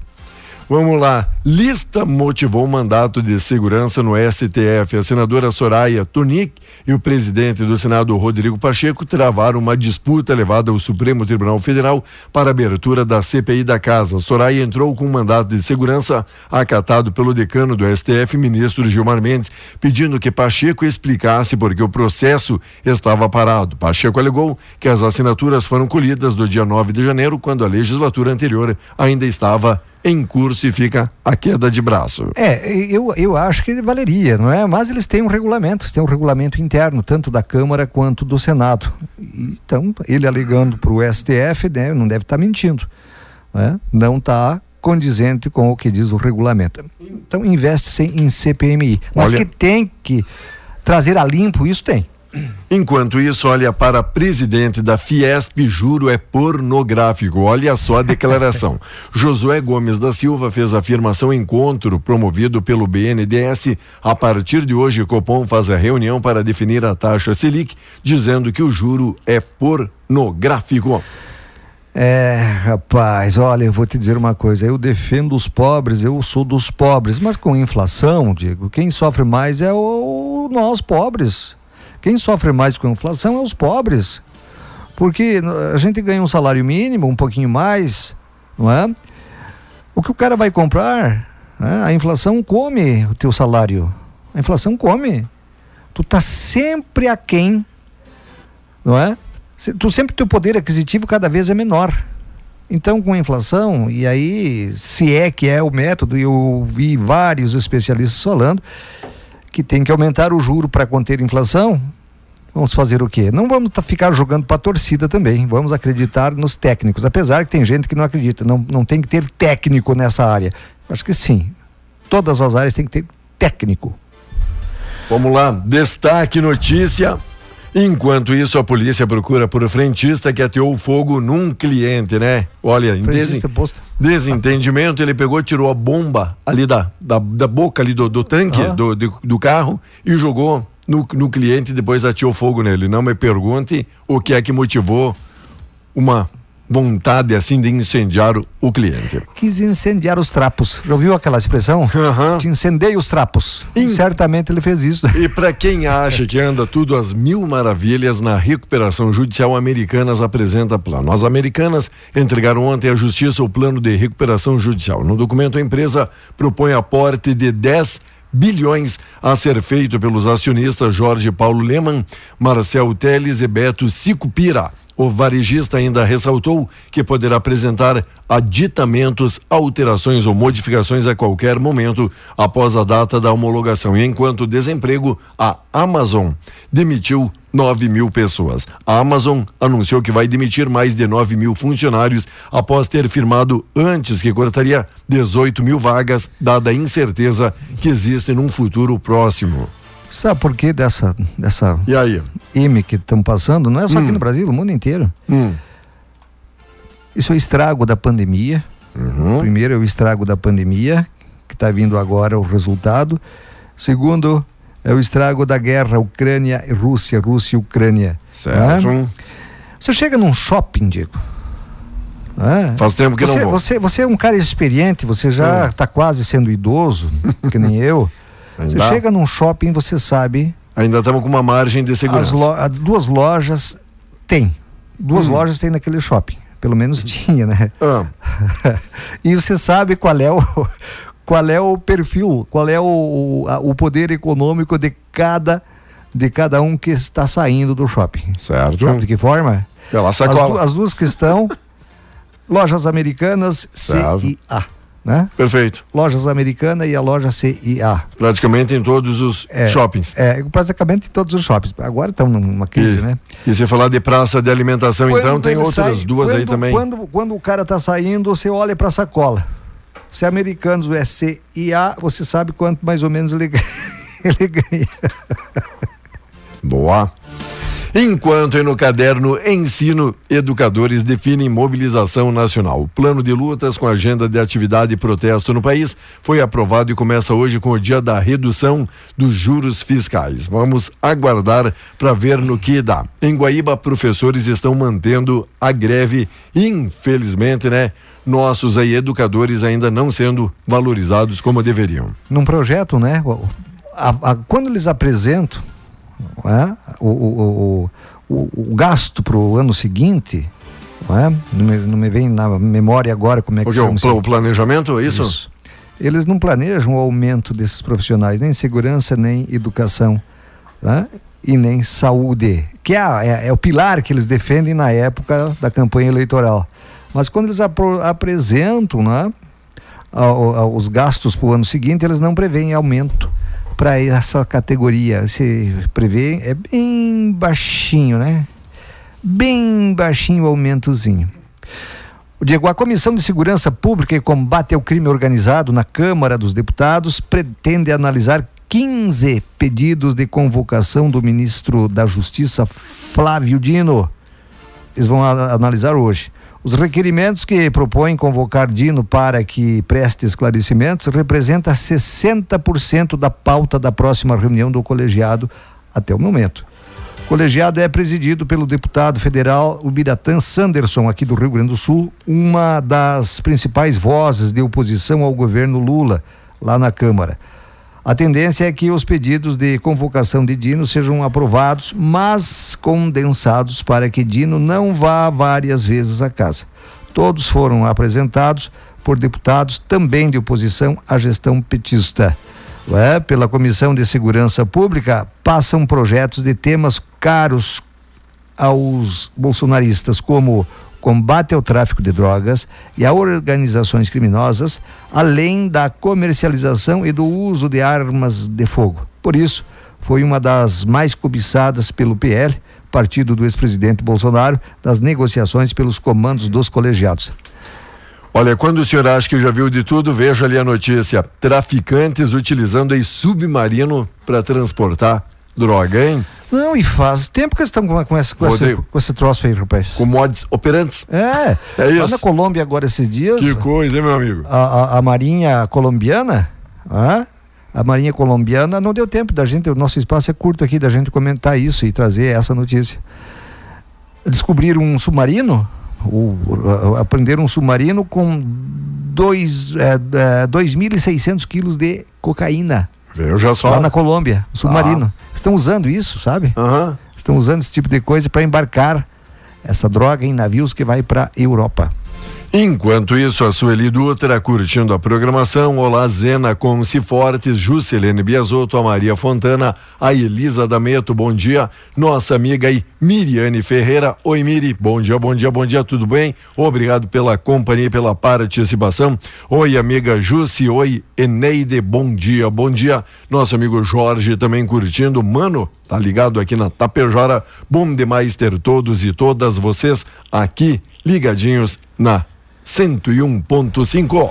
Vamos lá. Lista motivou o mandato de segurança no STF. A senadora Soraya Tonic e o presidente do Senado, Rodrigo Pacheco, travaram uma disputa levada ao Supremo Tribunal Federal para abertura da CPI da Casa. Soraya entrou com um mandato de segurança acatado pelo decano do STF, ministro Gilmar Mendes, pedindo que Pacheco explicasse por que o processo estava parado. Pacheco alegou que as assinaturas foram colhidas do dia 9 de janeiro, quando a legislatura anterior ainda estava em curso e fica a queda de braço. É, eu, eu acho que valeria, não é? Mas eles têm um regulamento, eles têm um regulamento interno, tanto da Câmara quanto do Senado. Então, ele alegando para o STF, né, não deve estar mentindo. né? Não está condizente com o que diz o regulamento. Então, investe-se em CPMI. Mas Olha- que tem que trazer a limpo, isso tem. Enquanto isso, olha para presidente da Fiesp, juro é pornográfico. Olha só a declaração. Josué Gomes da Silva fez a afirmação em encontro promovido pelo BNDES. A partir de hoje, Copom faz a reunião para definir a taxa Selic, dizendo que o juro é pornográfico. É, rapaz, olha, eu vou te dizer uma coisa, eu defendo os pobres, eu sou dos pobres, mas com inflação, Diego, quem sofre mais é o, nós pobres. Quem sofre mais com inflação é os pobres. Porque a gente ganha um salário mínimo, um pouquinho mais, não é? O que o cara vai comprar, né? a inflação come o teu salário. A inflação come. Tu tá sempre aquém, não é? Tu sempre teu poder aquisitivo cada vez é menor. Então, com a inflação, e aí, se é que é o método, eu ouvi vários especialistas falando que tem que aumentar o juro para conter inflação. Vamos fazer o quê? Não vamos tá- ficar jogando para a torcida também. Vamos acreditar nos técnicos. Apesar que tem gente que não acredita. Não, não tem que ter técnico nessa área. Acho que sim. Todas as áreas tem que ter técnico. Vamos lá, destaque notícia. Enquanto isso, a polícia procura por frentista que ateou fogo num cliente, né? Olha, em desen- desentendimento, ele pegou, tirou a bomba ali da, da, da boca ali do, do tanque Ah. do, do, do carro e jogou no, no cliente e depois ateou fogo nele. Não me pergunte o que é que motivou uma vontade assim de incendiar o, cliente. Quis incendiar os trapos. Já ouviu aquela expressão? Te incendei os trapos. Certamente ele fez isso. E para quem acha que anda tudo às mil maravilhas na recuperação judicial, Americanas apresenta plano. As Americanas entregaram ontem à Justiça o plano de recuperação judicial. No documento, a empresa propõe aporte de 10 bilhões a ser feito pelos acionistas Jorge Paulo Leman, Marcel Teles e Beto Sicupira. O varejista ainda ressaltou que poderá apresentar aditamentos, alterações ou modificações a qualquer momento após a data da homologação. E enquanto desemprego, a Amazon demitiu 9 mil pessoas. A Amazon anunciou que vai demitir mais de 9 mil funcionários após ter firmado antes que cortaria 18 mil vagas, dada a incerteza que existe num futuro próximo. Sabe por que dessa, dessa E aí? M que estão passando, não é só aqui Hum. no Brasil, no mundo inteiro. Isso é o estrago da pandemia. Uhum. Primeiro é o estrago da pandemia, que está vindo agora o resultado. Segundo, é o estrago da guerra Ucrânia e Rússia, Rússia e Ucrânia. Certo. Você chega num shopping, Diego. Faz tempo que não você, vou. Você, você é um cara experiente, você já Hum. está quase sendo idoso, que nem eu. Você Ainda- chega num shopping, você sabe. Ainda estamos com uma margem de As segurança. lo- a- duas lojas tem. Duas Hum. lojas tem naquele shopping. Pelo menos tinha, né? Ah. e você sabe qual é o qual é o perfil, qual é o, o, a- poder econômico de cada de cada um que está saindo do shopping. Certo. Sabe de que forma? Pela As, sacola. du- as duas que estão lojas americanas Certo. CIA, né? Perfeito. Lojas americanas e a loja CIA. Praticamente em todos os shoppings. É, praticamente em todos os shoppings. Agora estão numa crise, e, né? E se falar de praça de alimentação, então Quando tem ele outras sai- duas aí quando- também. Quando, quando o cara tá saindo, você olha para a sacola. Se é americanos ou é CIA, você sabe quanto mais ou menos ele, ele ganha. Boa. Enquanto no caderno Ensino, educadores definem mobilização nacional. O plano de lutas com agenda de atividade e protesto no país foi aprovado e começa hoje com o dia da redução dos juros fiscais. Vamos aguardar para ver no que dá. Em Guaíba, professores estão mantendo a greve, infelizmente, né? Nossos aí educadores ainda não sendo valorizados como deveriam. Num projeto, né? a- a- quando eles apresentam né, o, o, o, o, o gasto para o ano seguinte, né, não, me, não me vem na memória agora como é que O o chama isso. o planejamento, é isso? Eles não planejam o aumento desses profissionais, nem segurança, nem educação, né? e nem saúde, que é, é- é o pilar que eles defendem na época da campanha eleitoral. Mas quando eles apro- apresentam né, os gastos para o ano seguinte, eles não preveem aumento para essa categoria. Se prevê, é bem baixinho, né? Bem baixinho o aumentozinho. Diego, a Comissão de Segurança Pública e Combate ao Crime Organizado na Câmara dos Deputados pretende analisar 15 pedidos de convocação do ministro da Justiça, Flávio Dino. Eles vão analisar hoje. Os requerimentos que propõem convocar Dino para que preste esclarecimentos representa 60% da pauta da próxima reunião do colegiado até o momento. O colegiado é presidido pelo deputado federal Ubiratan Sanderson, aqui do Rio Grande do Sul, uma das principais vozes de oposição ao governo Lula, lá na Câmara. A tendência é que os pedidos de convocação de Dino sejam aprovados, mas condensados para que Dino não vá várias vezes à casa. Todos foram apresentados por deputados também de oposição à gestão petista. É, pela Comissão de Segurança Pública, passam projetos de temas caros aos bolsonaristas, como combate ao tráfico de drogas e a organizações criminosas, além da comercialização e do uso de armas de fogo. Por isso, foi uma das mais cobiçadas pelo PL, partido do ex-presidente Bolsonaro, das negociações pelos comandos dos colegiados. Olha, quando o senhor acha que já viu de tudo, veja ali a notícia. Traficantes utilizando aí submarino para transportar droga, hein? Não, e faz tempo que eles estão com, com, esse, com, esse, com esse troço aí, rapaz. Com mods operantes. É, É lá isso. na Colômbia agora esses dias. Que coisa, hein, meu amigo? a, a, a Marinha colombiana, ah, a Marinha colombiana não deu tempo da gente, o nosso espaço é curto aqui da gente comentar isso e trazer essa notícia. Descobriram um submarino, o, o- aprenderam um submarino com dois, é, é, 2.600 quilos de cocaína. Já só. Lá na Colômbia, um submarino. Estão usando isso, sabe? Estão usando esse tipo de coisa para embarcar essa droga em navios que vai para Europa. Enquanto isso, a Sueli Dutra curtindo a programação. Olá, Zena com Cifortes, Juscelene Biasotto, a Maria Fontana, a Elisa Dameto, bom dia. Nossa amiga aí, Miriane Ferreira. Oi, Miri, bom dia, bom dia, bom dia, tudo bem? Obrigado pela companhia e pela participação. Oi, amiga Jussi, oi, Eneide, bom dia, bom dia. Nosso amigo Jorge também curtindo. Mano, tá ligado aqui na Tapejara. Bom demais ter todos e todas vocês aqui ligadinhos na 101.5.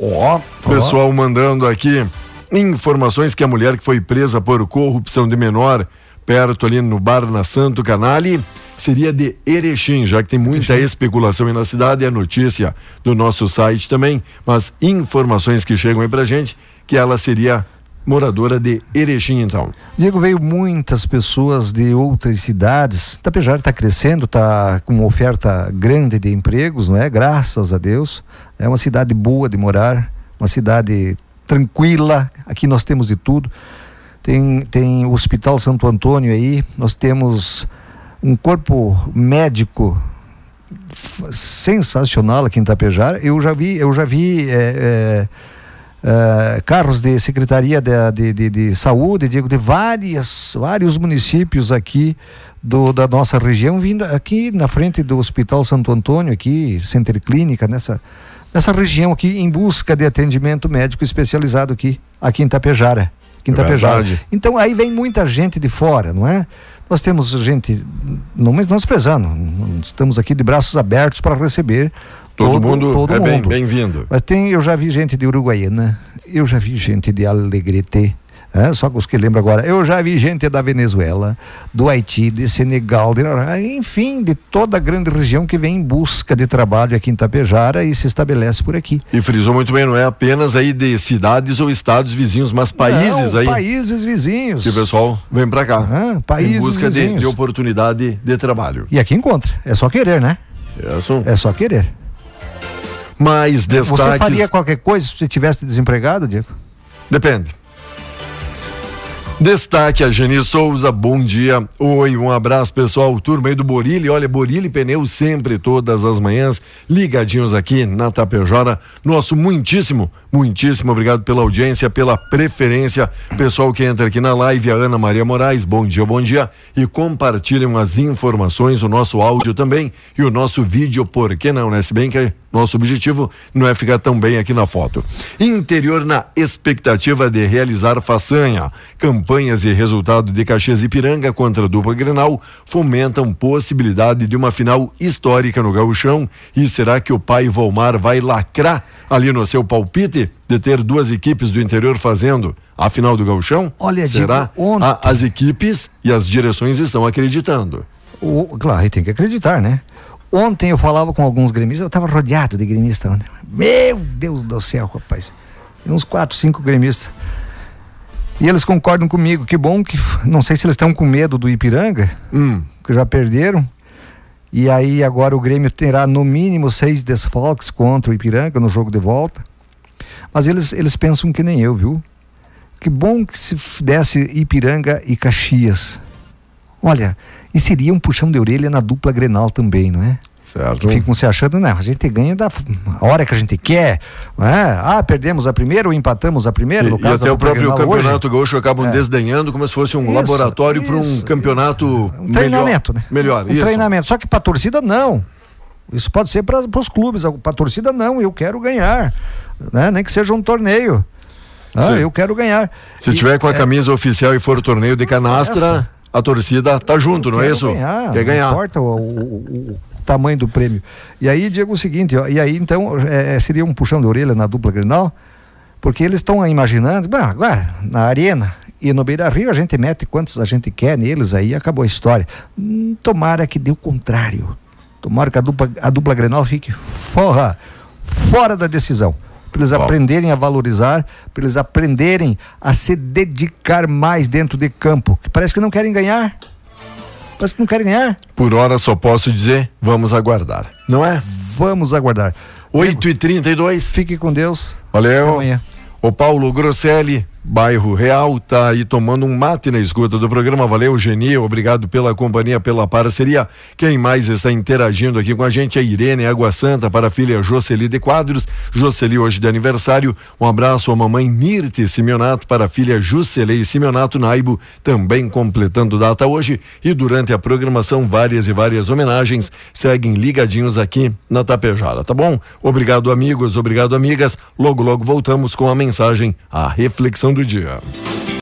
Ó, pessoal mandando aqui informações que a mulher que foi presa por corrupção de menor perto ali no bar na Santo Canale, seria de Erechim, já que tem muita especulação aí na cidade, é notícia do nosso site também, mas informações que chegam aí pra gente, que ela seria moradora de Erechim, então. Diego, veio muitas pessoas de outras cidades. Tapejara está crescendo, está com uma oferta grande de empregos, não é? Graças a Deus. É uma cidade boa de morar, uma cidade tranquila. Aqui nós temos de tudo. Tem, tem o Hospital Santo Antônio aí, nós temos um corpo médico sensacional aqui em Tapejara. Eu já vi, eu já vi é, é, é, carros de secretaria de, de, de, de saúde, digo, de várias, vários municípios aqui do, da nossa região, vindo aqui na frente do Hospital Santo Antônio, aqui, Center Clínica, nessa, nessa região aqui, em busca de atendimento médico especializado aqui, aqui em Tapejara. Aqui em É. Então aí vem muita gente de fora, não é? Nós temos gente, não menosprezando, estamos aqui de braços abertos para receber Todo mundo todo é bem- mundo. bem-vindo. Mas tem, eu já vi gente de Uruguaiana, eu já vi gente de Alegrete, é, só os que lembram agora. Eu já vi gente da Venezuela, do Haiti, de Senegal, de, enfim, de toda a grande região que vem em busca de trabalho aqui em Tapejara e se estabelece por aqui. E frisou muito bem, não é apenas aí de cidades ou estados vizinhos, mas países Não, aí. Países vizinhos. Que o pessoal vem pra cá. Ah, países em busca de, de oportunidade de trabalho. E aqui encontra. É só querer, né? É só querer. Mais destaques. Você faria qualquer coisa se você tivesse desempregado, Diego? Depende. Destaque a Geni Souza, bom dia. Oi, um abraço pessoal, turma aí do Borilli. Olha, Borilli Pneus sempre, todas as manhãs, ligadinhos aqui na Tapejora. Nosso muitíssimo, muitíssimo obrigado pela audiência, pela preferência. Pessoal que entra aqui na live, a Ana Maria Moraes, bom dia, bom dia. E compartilham as informações, o nosso áudio também e o nosso vídeo, por que não, né? Se bem que nosso objetivo não é ficar tão bem aqui na foto. Interior na expectativa de realizar façanha. Campanhas e resultado de Caxias e Piranga contra a dupla Grenal fomentam possibilidade de uma final histórica no gauchão. E será que o pai Volmar vai lacrar ali no seu palpite de ter duas equipes do interior fazendo a final do gauchão? Olha, será? Ontem- A- as equipes e as direções estão acreditando. O, claro, aí tem que acreditar, né? Ontem eu falava com alguns gremistas, eu estava rodeado de gremistas ontem. Meu Deus do céu, rapaz. Tem uns quatro, cinco gremistas. E eles concordam comigo. Que bom que. Não sei se eles estão com medo do Ipiranga, que já perderam. E aí agora o Grêmio terá no mínimo seis desfalques contra o Ipiranga no jogo de volta. Mas eles, eles pensam que nem eu, viu? Que bom que se desse Ipiranga e Caxias. Olha, e seria um puxão de orelha na dupla Grenal também, não é? Certo. Que ficam se achando, não, a gente ganha da a hora que a gente quer. É? Ah, perdemos a primeira ou empatamos a primeira, E, no e caso até da o próprio campeonato hoje. gaúcho acabam É. desdenhando como se fosse um Isso, laboratório para um campeonato Um treinamento, melhor, né? melhor Um isso. treinamento. Só que para torcida, não. Isso pode ser para os clubes. Para torcida, não. Eu quero ganhar. Né? Nem que seja um torneio. Ah, Sim. eu quero ganhar. Se E- tiver com a é, camisa oficial e for o torneio de canastra, Essa. a torcida tá junto, não é isso? Ganhar, Quer ganhar. Não importa o, o- o tamanho do prêmio. E aí, Diego, o seguinte, ó, e aí então é, seria um puxão de orelha na dupla Grenal, porque eles estão imaginando, agora, na arena e no Beira Rio a gente mete quantos a gente quer neles aí, acabou a história. Hum, tomara que dê o contrário. Tomara que a dupla, a dupla Grenal fique fora, fora da decisão. Para eles aprenderem a valorizar, para eles aprenderem a se dedicar mais dentro de campo. Que parece que não querem ganhar. Parece que não querem ganhar. Por hora só posso dizer, vamos aguardar. Não é? Vamos aguardar. 8 e 32 Fique com Deus. Valeu. Até amanhã. O Paulo Grosselli, bairro Real, tá aí tomando um mate na escuta do programa. Valeu, Geni, obrigado pela companhia, pela parceria. Quem mais está interagindo aqui com a gente é Irene Água Santa para a filha Jocely de Quadros. Jocely hoje de aniversário. Um abraço à mamãe Nirte Simeonato para a filha Jucelei Simeonato Naibo, também completando data hoje. E durante a programação, várias e várias homenagens seguem ligadinhos aqui na Tapejara, tá bom? Obrigado, amigos, obrigado, amigas. Logo, logo voltamos com a mensagem, a reflexão do dia.